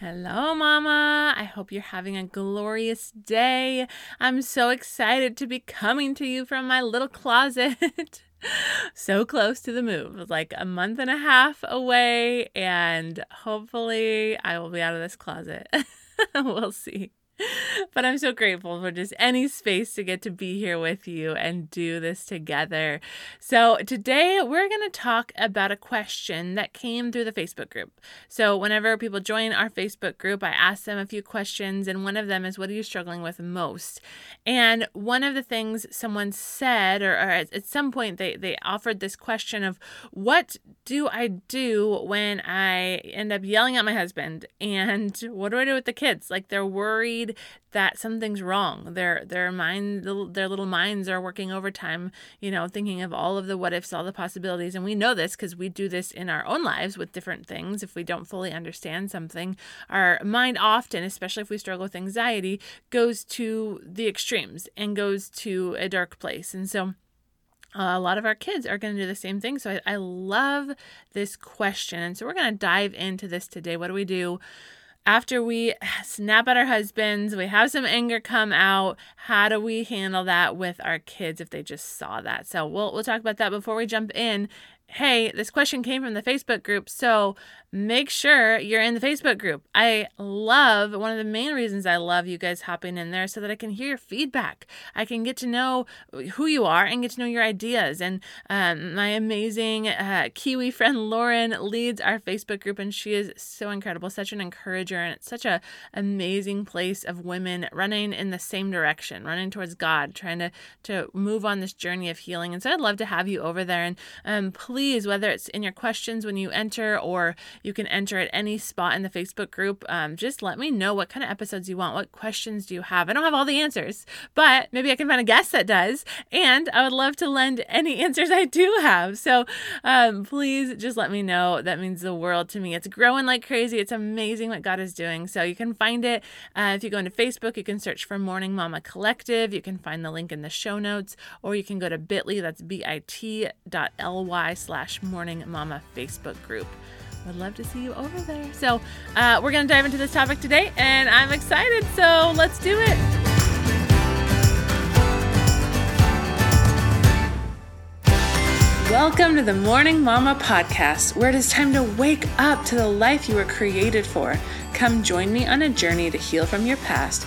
Hello, Mama. I hope you're having a glorious day. I'm so excited to be coming to you from my little closet. so close to the move, like a month and a half away, and hopefully I will be out of this closet. we'll see. but I'm so grateful for just any space to get to be here with you and do this together. So, today we're going to talk about a question that came through the Facebook group. So, whenever people join our Facebook group, I ask them a few questions, and one of them is, What are you struggling with most? And one of the things someone said, or, or at some point, they, they offered this question of, What do I do when I end up yelling at my husband? And what do I do with the kids? Like, they're worried that something's wrong. Their their mind their little minds are working overtime, you know, thinking of all of the what ifs, all the possibilities. And we know this because we do this in our own lives with different things. If we don't fully understand something, our mind often, especially if we struggle with anxiety, goes to the extremes and goes to a dark place. And so uh, a lot of our kids are going to do the same thing. So I, I love this question. And so we're going to dive into this today. What do we do after we snap at our husbands, we have some anger come out. How do we handle that with our kids if they just saw that? So we'll we'll talk about that before we jump in hey, this question came from the Facebook group, so make sure you're in the Facebook group. I love one of the main reasons I love you guys hopping in there so that I can hear your feedback. I can get to know who you are and get to know your ideas. And um, my amazing uh, Kiwi friend Lauren leads our Facebook group, and she is so incredible, such an encourager, and it's such a amazing place of women running in the same direction, running towards God, trying to to move on this journey of healing. And so I'd love to have you over there. And um, please please, whether it's in your questions when you enter or you can enter at any spot in the Facebook group, um, just let me know what kind of episodes you want. What questions do you have? I don't have all the answers, but maybe I can find a guest that does. And I would love to lend any answers I do have. So um, please just let me know. That means the world to me. It's growing like crazy. It's amazing what God is doing. So you can find it uh, if you go into Facebook, you can search for Morning Mama Collective. You can find the link in the show notes, or you can go to bit.ly, that's bit.ly slash morning mama Facebook group. Would love to see you over there. So, uh, we're going to dive into this topic today, and I'm excited. So, let's do it. Welcome to the Morning Mama podcast, where it is time to wake up to the life you were created for. Come join me on a journey to heal from your past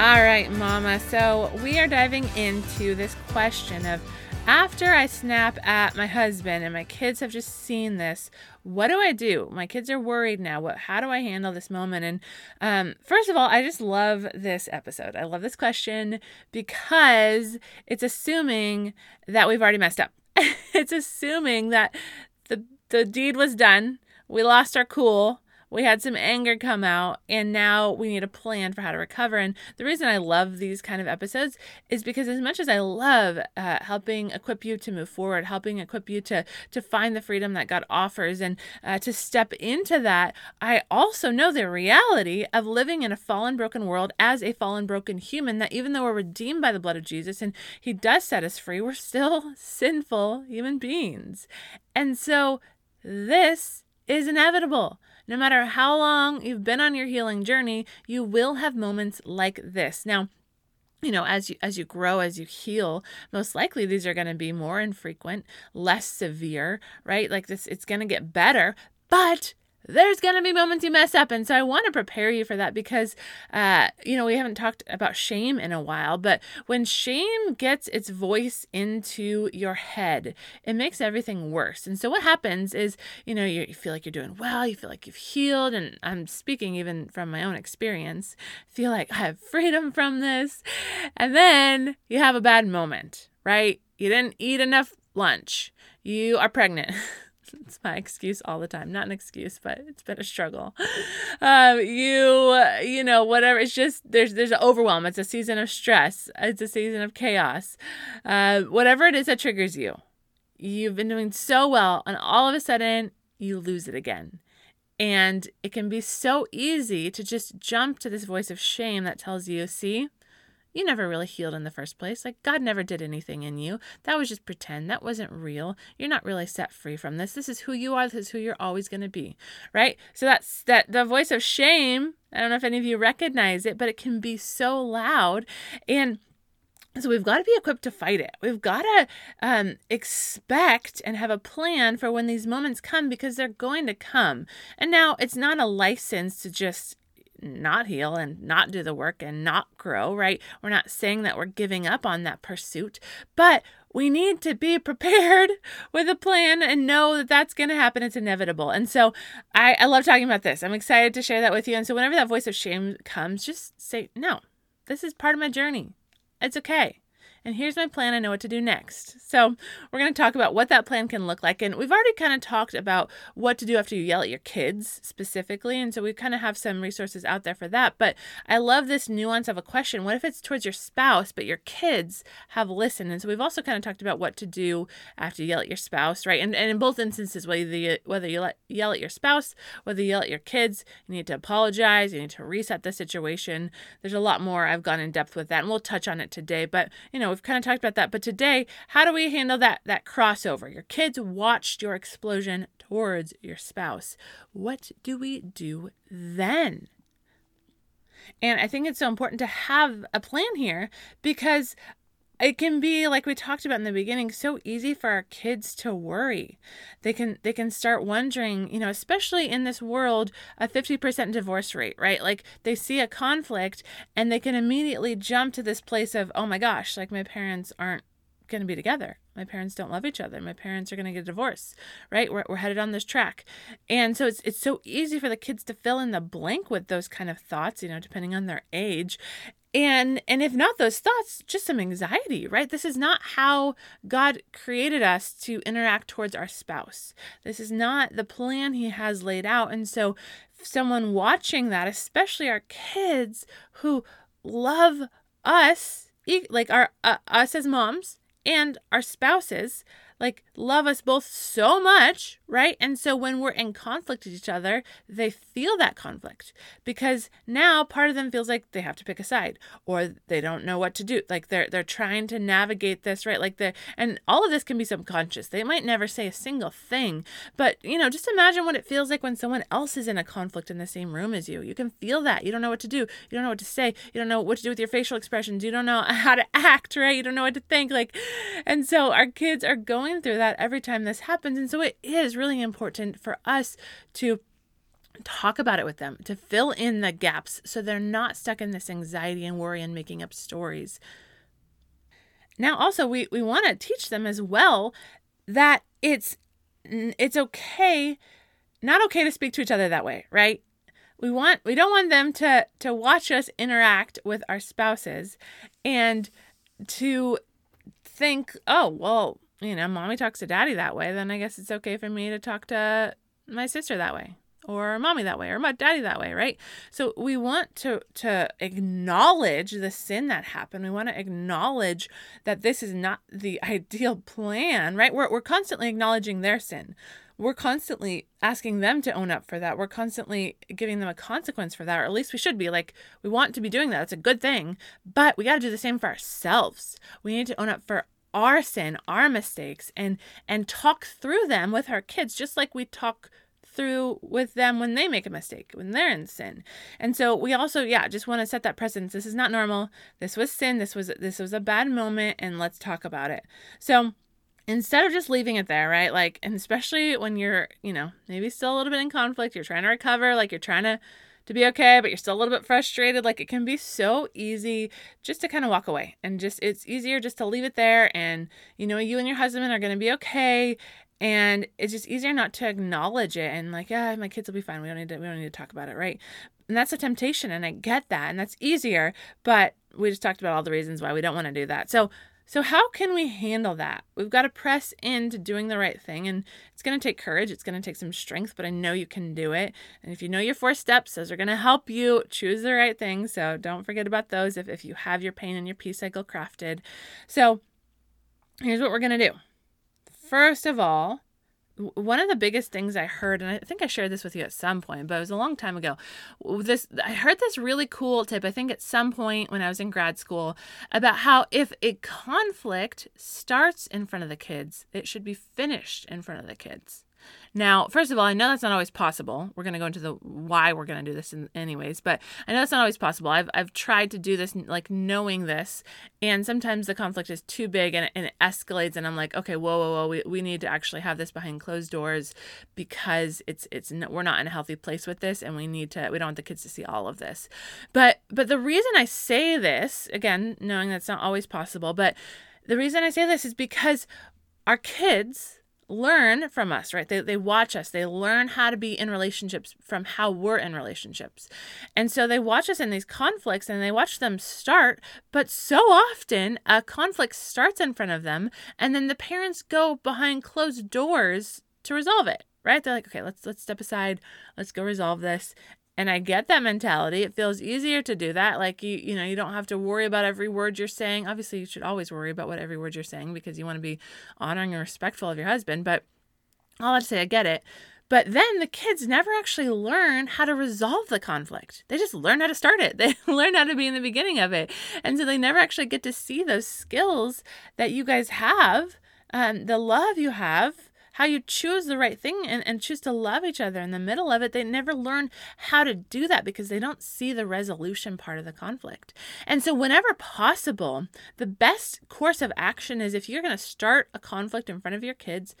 All right, Mama. So we are diving into this question of after I snap at my husband and my kids have just seen this, what do I do? My kids are worried now. What? How do I handle this moment? And um, first of all, I just love this episode. I love this question because it's assuming that we've already messed up. it's assuming that the the deed was done. We lost our cool we had some anger come out and now we need a plan for how to recover. And the reason i love these kind of episodes is because as much as i love uh, helping equip you to move forward helping equip you to to find the freedom that god offers and uh, to step into that i also know the reality of living in a fallen broken world as a fallen broken human that even though we're redeemed by the blood of jesus and he does set us free we're still sinful human beings. And so this is inevitable no matter how long you've been on your healing journey, you will have moments like this. Now, you know as you as you grow as you heal most likely these are going to be more infrequent less severe right like this it's going to get better but there's going to be moments you mess up. And so I want to prepare you for that because, uh, you know, we haven't talked about shame in a while, but when shame gets its voice into your head, it makes everything worse. And so what happens is, you know, you, you feel like you're doing well, you feel like you've healed. And I'm speaking even from my own experience, feel like I have freedom from this. And then you have a bad moment, right? You didn't eat enough lunch. You are pregnant. it's my excuse all the time. Not an excuse, but it's been a struggle. Um, you, you know, whatever. It's just there's there's an overwhelm. It's a season of stress. It's a season of chaos. Uh, whatever it is that triggers you, you've been doing so well, and all of a sudden you lose it again. And it can be so easy to just jump to this voice of shame that tells you, see, you never really healed in the first place. Like, God never did anything in you. That was just pretend. That wasn't real. You're not really set free from this. This is who you are. This is who you're always going to be. Right? So that's that the voice of shame. I don't know if any of you recognize it, but it can be so loud. And so we've got to be equipped to fight it. We've got to um, expect and have a plan for when these moments come because they're going to come. And now it's not a license to just not heal and not do the work and not grow, right? We're not saying that we're giving up on that pursuit, but we need to be prepared with a plan and know that that's going to happen. It's inevitable. And so I, I love talking about this. I'm excited to share that with you. And so whenever that voice of shame comes, just say, no, this is part of my journey. It's okay and here's my plan. I know what to do next. So, we're going to talk about what that plan can look like. And we've already kind of talked about what to do after you yell at your kids specifically. And so, we kind of have some resources out there for that. But I love this nuance of a question. What if it's towards your spouse, but your kids have listened? And so, we've also kind of talked about what to do after you yell at your spouse, right? And, and in both instances, whether you, whether you let, yell at your spouse, whether you yell at your kids, you need to apologize, you need to reset the situation. There's a lot more I've gone in depth with that, and we'll touch on it today. But, you know, we've kind of talked about that. But today, how do we handle that that crossover? Your kids watched your explosion towards your spouse. What do we do then? And I think it's so important to have a plan here because it can be like we talked about in the beginning so easy for our kids to worry. They can they can start wondering you know especially in this world a 50% divorce rate right? Like they see a conflict and they can immediately jump to this place of oh my gosh like my parents aren't going to be together. My parents don't love each other. My parents are going to get a divorce right? We're, we're headed on this track. And so it's it's so easy for the kids to fill in the blank with those kind of thoughts you know depending on their age and and if not those thoughts just some anxiety right? This is not how god created us to interact towards our spouse. This is not the plan he has laid out. And so someone watching that especially our kids who love us like our uh, us as moms and our spouses like love us both so much, right? And so when we're in conflict with each other, they feel that conflict because now part of them feels like they have to pick a side or they don't know what to do. Like they're they're trying to navigate this, right? Like the and all of this can be subconscious. They might never say a single thing, but you know, just imagine what it feels like when someone else is in a conflict in the same room as you. You can feel that. You don't know what to do. You don't know what to say. You don't know what to do with your facial expressions. You don't know how to act, right? You don't know what to think like. And so our kids are going going through that every time this happens. And so it is really important for us to talk about it with them, to fill in the gaps so they're not stuck in this anxiety and worry and making up stories. Now also we we want to teach them as well that it's it's okay not okay to speak to each other that way, right? We want we don't want them to to watch us interact with our spouses and to think, "Oh, well, you know, mommy talks to daddy that way, then I guess it's okay for me to talk to my sister that way or mommy that way or my daddy that way right? So we want to to acknowledge the sin that happened. We want to acknowledge that this is not the ideal plan right? We're, we're constantly acknowledging their sin. We're constantly asking them to own up for that. We're constantly giving them a consequence for that or at least we should be. Like we want to be doing that. It's a good thing. But we got to do the same for ourselves. We need to own up for our sin, our mistakes and and talk through them with our kids just like we talk through with them when they make a mistake, when they're in sin. And so we also yeah, just want to set that precedence. This is not normal. This was sin. This was this was a bad moment and let's talk about it. So instead of just leaving it there, right? Like and especially when you're, you know, maybe still a little bit in conflict, you're trying to recover, like you're trying to to be okay, but you're still a little bit frustrated. Like it can be so easy just to kind of walk away and just it's easier just to leave it there and you know, you and your husband are going to be okay and it's just easier not to acknowledge it and like, yeah, my kids will be fine. We don't need to we don't need to talk about it, right? And that's a temptation and I get that and that's easier, but we just talked about all the reasons why we don't want to do that. So So, how can we handle that? We've got to press into doing the right thing, and it's going to take courage. It's going to take some strength, but I know you can do it. And if you know your four steps, those are going to help you choose the right thing. So, don't forget about those if, if you have your pain and your peace cycle crafted. So, here's what we're going to do. First of all, one of the biggest things I heard, and I think I shared this with you at some point, but it was a long time ago. This I heard this really cool tip. I think at some point when I was in grad school about how if a conflict starts in front of the kids, it should be finished in front of the kids. Now, first of all, I know that's not always possible. We're going to go into the why we're going to do this in, anyways, but I know it's not always possible. I've, I've tried to do this like knowing this, and sometimes the conflict is too big and, and it escalates, and I'm like, okay, whoa, whoa, whoa, we, we need to actually have this behind closed doors because it's it's we're not in a healthy place with this, and we need to we don't want the kids to see all of this. But but the reason I say this again, knowing that's not always possible, but the reason I say this is because our kids learn from us, right? They, they watch us. They learn how to be in relationships from how we're in relationships. And so they watch us in these conflicts and they watch them start. But so often a conflict starts in front of them and then the parents go behind closed doors to resolve it right they're like okay let's let's step aside let's go resolve this and I get that mentality. It feels easier to do that. Like you, you know, you don't have to worry about every word you're saying. Obviously, you should always worry about what every word you're saying because you want to be honoring and respectful of your husband. But all I'd say, I get it. But then the kids never actually learn how to resolve the conflict. They just learn how to start it. They learn how to be in the beginning of it. And so they never actually get to see those skills that you guys have, um, the love you have how you choose the right thing and, and choose to love each other in the middle of it, they never learn how to do that because they don't see the resolution part of the conflict. And so, whenever possible, the best course of action is if you're going to start a conflict in front of your kids,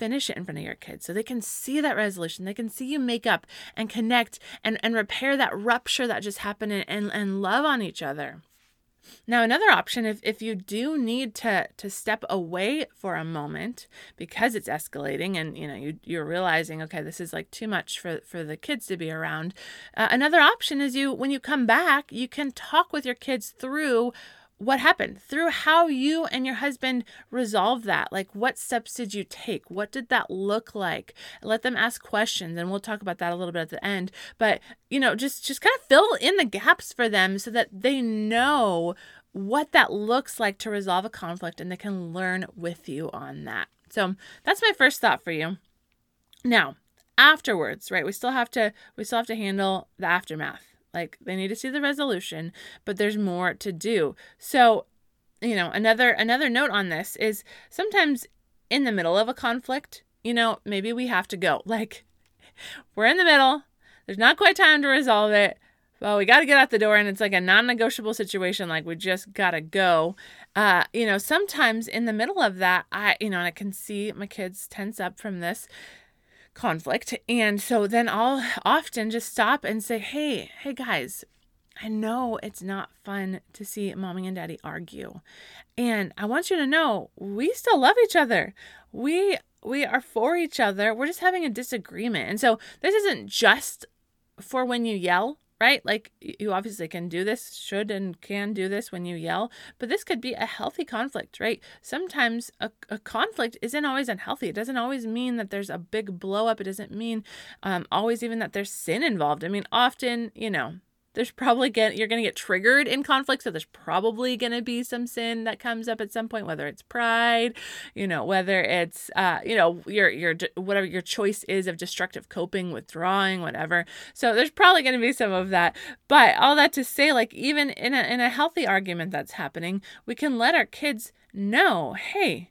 finish it in front of your kids so they can see that resolution. They can see you make up and connect and, and repair that rupture that just happened and, and, and love on each other now, another option, if, if you do need to, to step away for a moment because it's escalating and you know you, you're realizing, okay, this is like too much for, for the kids to be around. Uh, another option is you when you come back, you can talk with your kids through what happened? Through how you and your husband resolved that like what steps did you take? What did that look like? Let them ask questions and we'll talk about that a little bit at the end but you know just just kind of fill in the gaps for them so that they know what that looks like to resolve a conflict and they can learn with you on that. So that's my first thought for you. Now afterwards right we still have to we still have to handle the aftermath like they need to see the resolution, but there's more to do. So, you know, another another note on this is sometimes in the middle of a conflict, you know, maybe we have to go. Like we're in the middle, there's not quite time to resolve it. Well, we got to get out the door, and it's like a non negotiable situation. Like, we just got to go. Uh, you know, sometimes in the middle of that, I, you know, and I can see my kids tense up from this conflict. And so then I'll often just stop and say, hey, hey guys, I know it's not fun to see mommy and daddy argue. And I want you to know we still love each other. We we are for each other. We're just having a disagreement. And so this isn't just for when you yell right? Like you obviously can do this, should and can do this when you yell, but this could be a healthy conflict, right? Sometimes a, a conflict isn't always unhealthy. It doesn't always mean that there's a big blow up. It doesn't mean um, always even that there's sin involved. I mean, often, you know, there's probably get you're going to get triggered in conflict so there's probably going to be some sin that comes up at some point whether it's pride you know whether it's uh you know your your whatever your choice is of destructive coping withdrawing whatever. So there's probably going to be some of that. But all that to say like even in a in a healthy argument that's happening we can let our kids know hey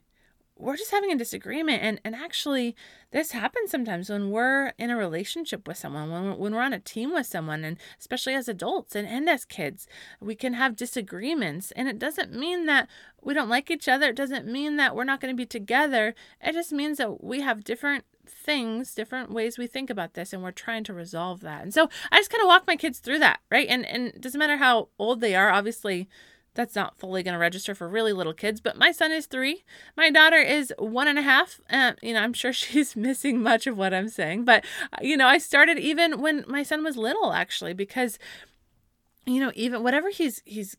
we're just having a disagreement and and actually this happens sometimes when we're in a relationship with someone when, when we're on a team with someone and especially as adults and, and as kids we can have disagreements and it doesn't mean that we don't like each other it doesn't mean that we're not going to be together it just means that we have different things different ways we think about this and we're trying to resolve that and so i just kind of walk my kids through that right? And and it doesn't matter how old they are obviously that's not fully going to register for really little kids, but my son is three. My daughter is one and a half. And, you know, I'm sure she's missing much of what I'm saying, but, uh, you know, I started even when my son was little, actually, because, you know, even whatever he's, he's,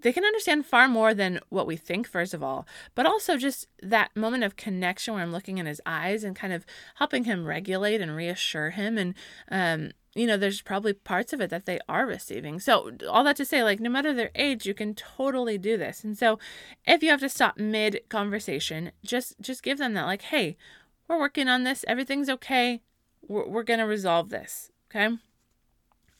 they can understand far more than what we think first of all but also just that moment of connection where i'm looking in his eyes and kind of helping him regulate and reassure him and um you know there's probably parts of it that they are receiving. So all that to say like no matter their age you can totally do this. And so if you have to stop mid conversation just just give them that like hey we're working on this. Everything's okay. We're, we're gonna resolve this. Okay?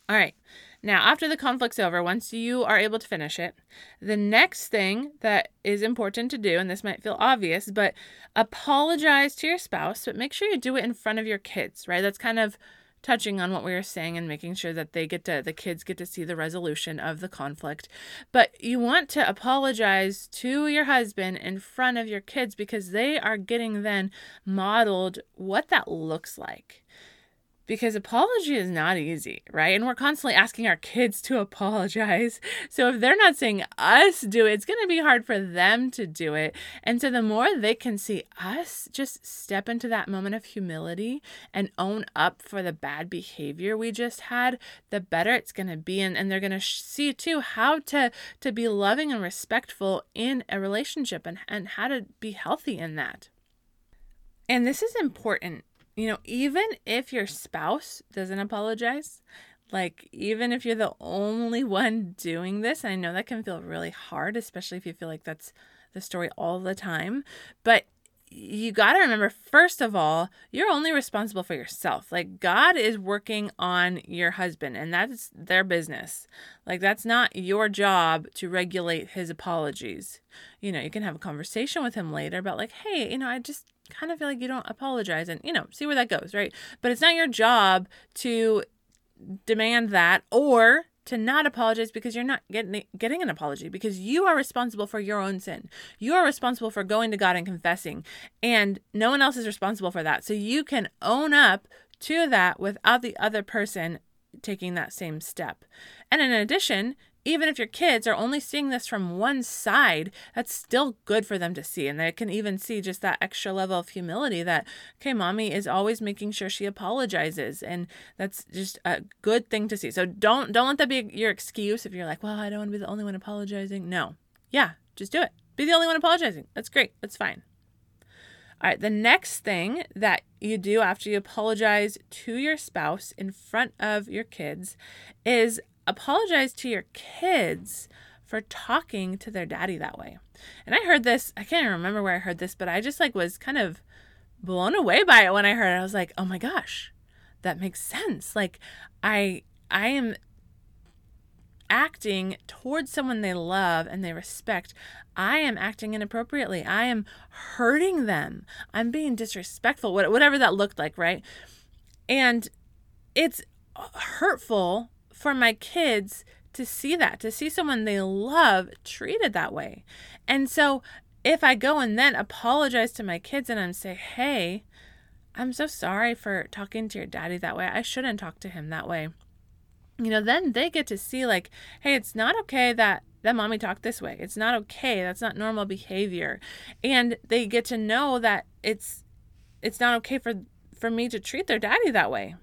All right. Now, after the conflict's over, once you are able to finish it, the next thing that is important to do, and this might feel obvious, but apologize to your spouse, but make sure you do it in front of your kids, right? That's kind of touching on what we were saying and making sure that they get to the kids get to see the resolution of the conflict. But you want to apologize to your husband in front of your kids because they are getting then modeled what that looks like because apology is not easy, right? And we're constantly asking our kids to apologize. So if they're not seeing us do it, it's going to be hard for them to do it. And so the more they can see us just step into that moment of humility and own up for the bad behavior we just had, the better it's going to be and, and they're going to see too how to to be loving and respectful in a relationship and and how to be healthy in that. And this is important you know, even if your spouse doesn't apologize, like even if you're the only one doing this, I know that can feel really hard, especially if you feel like that's the story all the time. But you got to remember, first of all, you're only responsible for yourself. Like, God is working on your husband, and that's their business. Like, that's not your job to regulate his apologies. You know, you can have a conversation with him later about, like, hey, you know, I just kind of feel like you don't apologize and, you know, see where that goes, right? But it's not your job to demand that or to not apologize because you're not getting getting an apology because you are responsible for your own sin. You are responsible for going to God and confessing and no one else is responsible for that. So you can own up to that without the other person taking that same step. And in addition, even if your kids are only seeing this from one side, that's still good for them to see. And they can even see just that extra level of humility that, okay, mommy is always making sure she apologizes. And that's just a good thing to see. So don't don't let that be your excuse if you're like, well, I don't want to be the only one apologizing. No. Yeah, just do it. Be the only one apologizing. That's great. That's fine. All right, the next thing that you do after you apologize to your spouse in front of your kids is apologize to your kids for talking to their daddy that way. And I heard this, I can't remember where I heard this, but I just like was kind of blown away by it when I heard it. I was like, "Oh my gosh, that makes sense." Like I I am acting towards someone they love and they respect, I am acting inappropriately. I am hurting them. I'm being disrespectful, whatever that looked like, right? And it's hurtful for my kids to see that, to see someone they love treated that way. And so if I go and then apologize to my kids and I'm say, "Hey, I'm so sorry for talking to your daddy that way. I shouldn't talk to him that way." You know, then they get to see like, "Hey, it's not okay that that mommy talked this way. It's not okay. That's not normal behavior." And they get to know that it's it's not okay for for me to treat their daddy that way.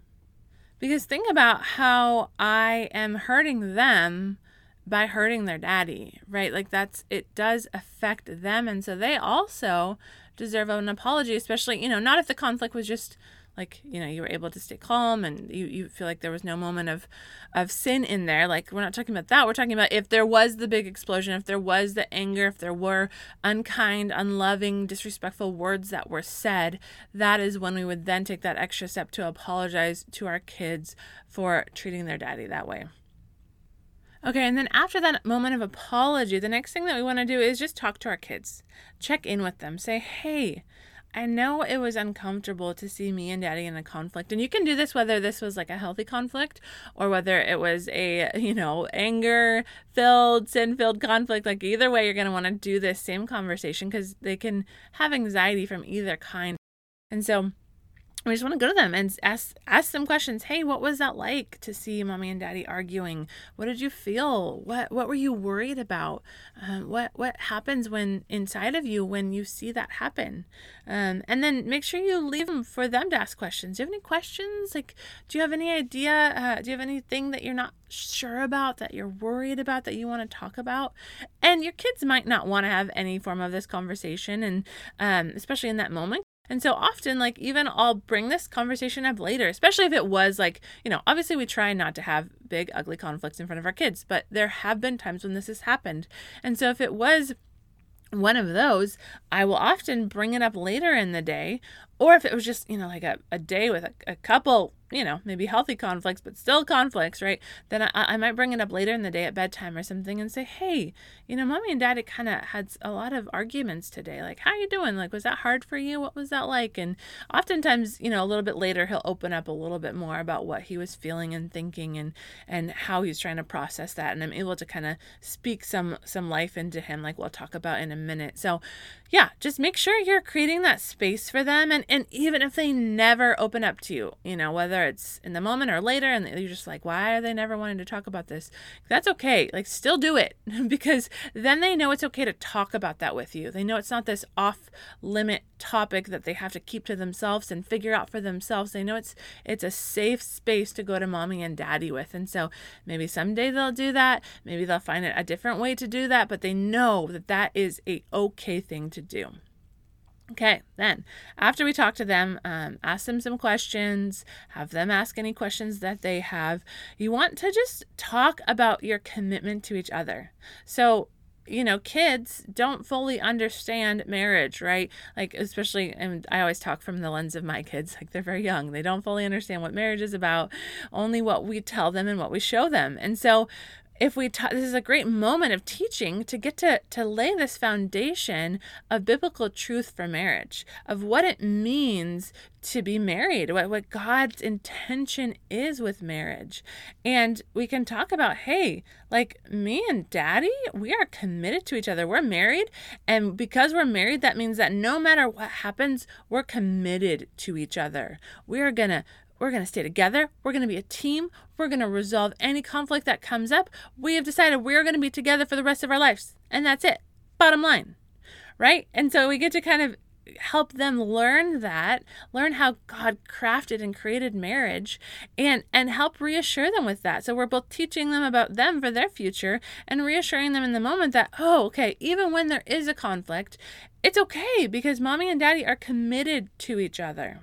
Because think about how I am hurting them by hurting their daddy, right? Like that's it does affect them and so they also deserve an apology, especially, you know, not if the conflict was just like you know you were able to stay calm and you, you feel like there was no moment of of sin in there like we're not talking about that we're talking about if there was the big explosion if there was the anger if there were unkind unloving disrespectful words that were said that is when we would then take that extra step to apologize to our kids for treating their daddy that way Okay, and then after that moment of apology, the next thing that we want to do is just talk to our kids. Check in with them. Say, hey, I know it was uncomfortable to see me and daddy in a conflict. And you can do this whether this was like a healthy conflict or whether it was a, you know, anger filled, sin filled conflict. Like either way, you're going to want to do this same conversation because they can have anxiety from either kind. And so we just want to go to them and ask ask them questions. Hey, what was that like to see mommy and daddy arguing? What did you feel? What what were you worried about? Um, what what happens when inside of you when you see that happen? Um, and then make sure you leave them for them to ask questions. Do you have any questions? Like, do you have any idea? Uh, do you have anything that you're not sure about that you're worried about that you want to talk about? And your kids might not want to have any form of this conversation, and um, especially in that moment and so often, like, even I'll bring this conversation up later, especially if it was like, you know, obviously we try not to have big, ugly conflicts in front of our kids, but there have been times when this has happened. And so if it was one of those, I will often bring it up later in the day. Or if it was just, you know, like a, a day with a, a couple you know, maybe healthy conflicts, but still conflicts, right? Then I, I might bring it up later in the day at bedtime or something and say, hey, you know, mommy and daddy kind of had a lot of arguments today. Like, how you doing? Like, was that hard for you? What was that like? And oftentimes, you know, a little bit later, he'll open up a little bit more about what he was feeling and thinking and and how he's trying to process that. And I'm able to kind of speak some some life into him, like we'll talk about in a minute. So, yeah, just make sure you're creating that space for them. And and even if they never open up to you, you know, whether it's in the moment or later and you're just like why are they never wanting to talk about this? That's okay. Like still do it because then they know it's okay to talk about that with you. They know it's not this off limit topic that they have to keep to themselves and figure out for themselves. They know it's it's a safe space to go to mommy and daddy with. And so maybe someday they'll do that. Maybe they'll find it a different way to do that but they know that that is a okay thing to do Okay, then after we talk to them, um, ask them some questions, have them ask any questions that they have. You want to just talk about your commitment to each other. So, you know, kids don't fully understand marriage, right? Like, especially, and I always talk from the lens of my kids, like they're very young. They don't fully understand what marriage is about, only what we tell them and what we show them. And so, if we ta- this is a great moment of teaching to get to to lay this foundation of biblical truth for marriage of what it means to be married what, what god's intention is with marriage. And we can talk about hey like me and daddy we are committed to each other. We're married and because we're married that means that no matter what happens we're committed to each other. We are gonna we're going to stay together. We're going to be a team. We're going to resolve any conflict that comes up. We have decided we're going to be together for the rest of our lives. And that's it. Bottom line. Right? And so we get to kind of help them learn that learn how god crafted and created marriage and and help reassure them with that so we're both teaching them about them for their future and reassuring them in the moment that oh okay even when there is a conflict it's okay because mommy and daddy are committed to each other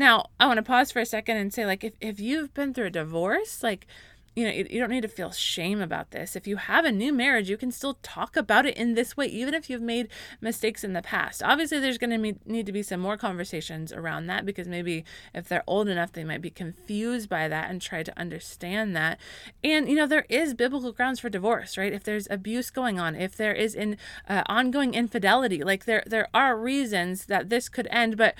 now, I want to pause for a second and say, like, if, if you've been through a divorce, like, you know, you, you don't need to feel shame about this. If you have a new marriage, you can still talk about it in this way, even if you've made mistakes in the past. Obviously, there's going to need to be some more conversations around that because maybe if they're old enough, they might be confused by that and try to understand that. And, you know, there is biblical grounds for divorce, right? If there's abuse going on, if there is an uh, ongoing infidelity, like there, there are reasons that this could end, but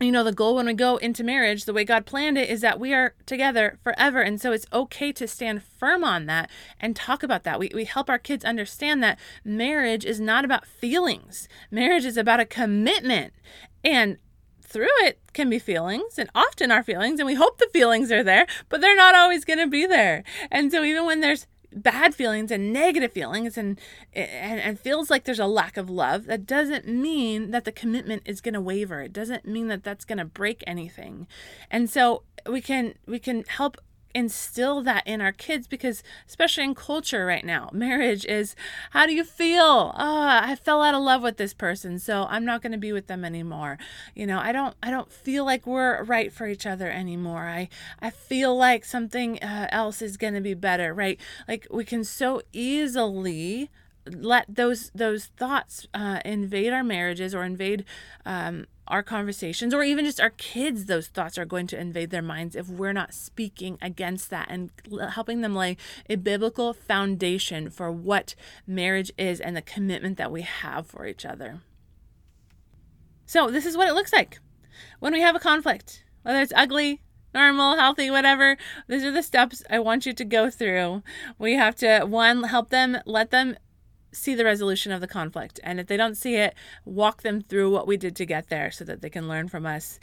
you know, the goal when we go into marriage, the way God planned it, is that we are together forever. And so it's okay to stand firm on that and talk about that. We, we help our kids understand that marriage is not about feelings, marriage is about a commitment. And through it can be feelings and often our feelings and we hope the feelings are there but they're not always going to be there and so even when there's bad feelings and negative feelings and, and and feels like there's a lack of love that doesn't mean that the commitment is going to waver. It doesn't mean that that's going to break anything. And so we can we can help instill that in our kids because especially in culture right now marriage is how do you feel? Oh i fell out of love with this person so i'm not going to be with them anymore. You know i don't i don't feel like we're right for each other anymore. I i feel like something uh, else is going to be better right? Like we can so easily let those those thoughts uh, invade our marriages or invade um, our conversations or even just our kids those thoughts are going to invade their minds if we're not speaking against that and helping them lay a biblical foundation for what marriage is and the commitment that we have for each other. So this is what it looks like. When we have a conflict whether it's ugly normal healthy whatever these are the steps i want you to go through. We have to one help them let them see the resolution of the conflict. And if they don't see it, walk them through what we did to get there so that they can learn from us.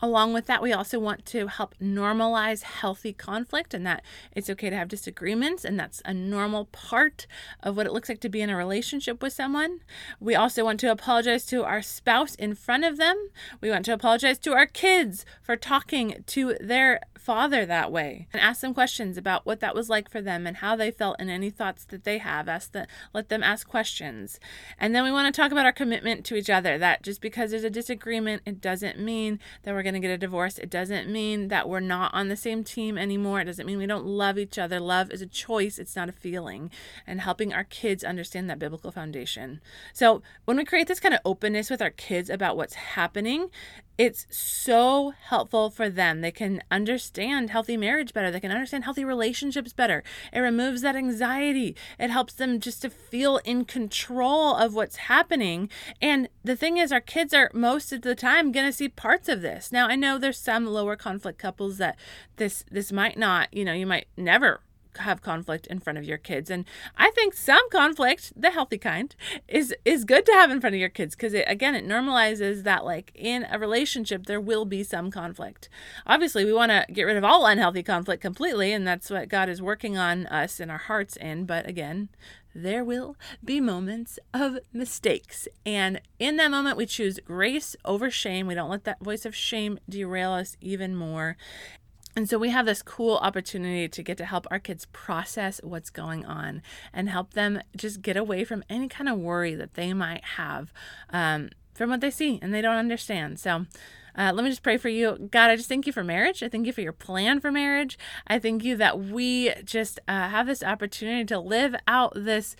Along with that, we also want to help normalize healthy conflict and that it's okay to have disagreements, and that's a normal part of what it looks like to be in a relationship with someone. We also want to apologize to our spouse in front of them. We want to apologize to our kids for talking to their father that way and ask them questions about what that was like for them and how they felt and any thoughts that they have. Ask the, let them ask questions. And then we want to talk about our commitment to each other that just because there's a disagreement, it doesn't mean that we're going to get a divorce. It doesn't mean that we're not on the same team anymore. It doesn't mean we don't love each other. Love is a choice, it's not a feeling. And helping our kids understand that biblical foundation. So when we create this kind of openness with our kids about what's happening, it's so helpful for them. They can understand healthy marriage better. They can understand healthy relationships better. It removes that anxiety. It helps them just to feel in control of what's happening. And the thing is, our kids are most of the time going to see parts of this. Now, I know there's some lower conflict couples that this this might not, you know, you might never have conflict in front of your kids and i think some conflict the healthy kind is is good to have in front of your kids because it again it normalizes that like in a relationship there will be some conflict obviously we want to get rid of all unhealthy conflict completely and that's what god is working on us in our hearts in but again there will be moments of mistakes. And in that moment, we choose grace over shame. We don't let that voice of shame derail us even more. And so we have this cool opportunity to get to help our kids process what's going on and help them just get away from any kind of worry that they might have um, from what they see and they don't understand. So, uh, let me just pray for you. God, I just thank you for marriage. I thank you for your plan for marriage. I thank you that we just uh, have this opportunity to live out this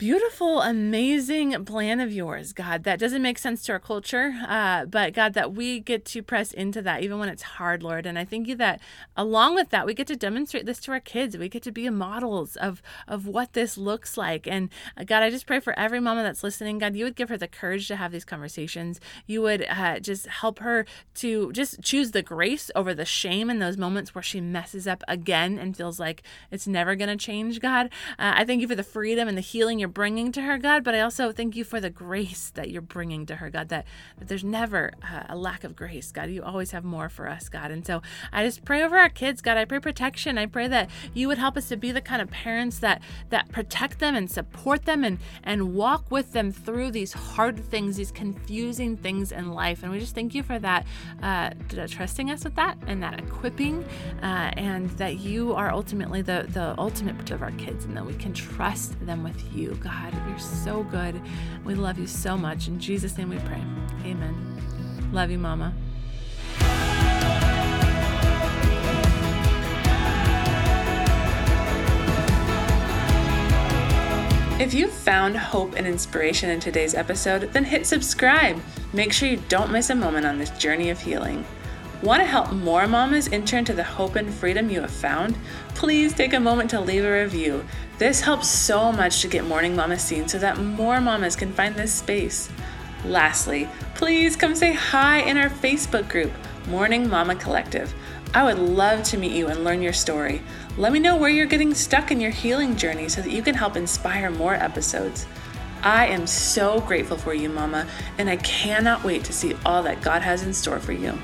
beautiful, amazing plan of yours, God, that doesn't make sense to our culture, uh, but God, that we get to press into that even when it's hard, Lord. And I thank you that along with that, we get to demonstrate this to our kids. We get to be models of, of what this looks like. And uh, God, I just pray for every mama that's listening, God, you would give her the courage to have these conversations. You would uh, just help her to just choose the grace over the shame in those moments where she messes up again and feels like it's never going to change, God. Uh, I thank you for the freedom and the healing you're bringing to her, God, but I also thank you for the grace that you're bringing to her, God, that, that there's never a lack of grace, God. You always have more for us, God. And so I just pray over our kids, God. I pray protection. I pray that you would help us to be the kind of parents that that protect them and support them and and walk with them through these hard things, these confusing things in life. And we just thank you for that, uh, trusting us with that and that equipping, uh, and that you are ultimately the the ultimate of our kids, and that we can trust them with you, God. You're so good. We love you so much. In Jesus' name we pray. Amen. Love you, Mama. If you found hope and inspiration in today's episode, then hit subscribe. Make sure you don't miss a moment on this journey of healing. Want to help more mamas enter into the hope and freedom you have found? Please take a moment to leave a review. This helps so much to get Morning Mama seen so that more mamas can find this space. Lastly, please come say hi in our Facebook group, Morning Mama Collective. I would love to meet you and learn your story. Let me know where you're getting stuck in your healing journey so that you can help inspire more episodes. I am so grateful for you, Mama, and I cannot wait to see all that God has in store for you.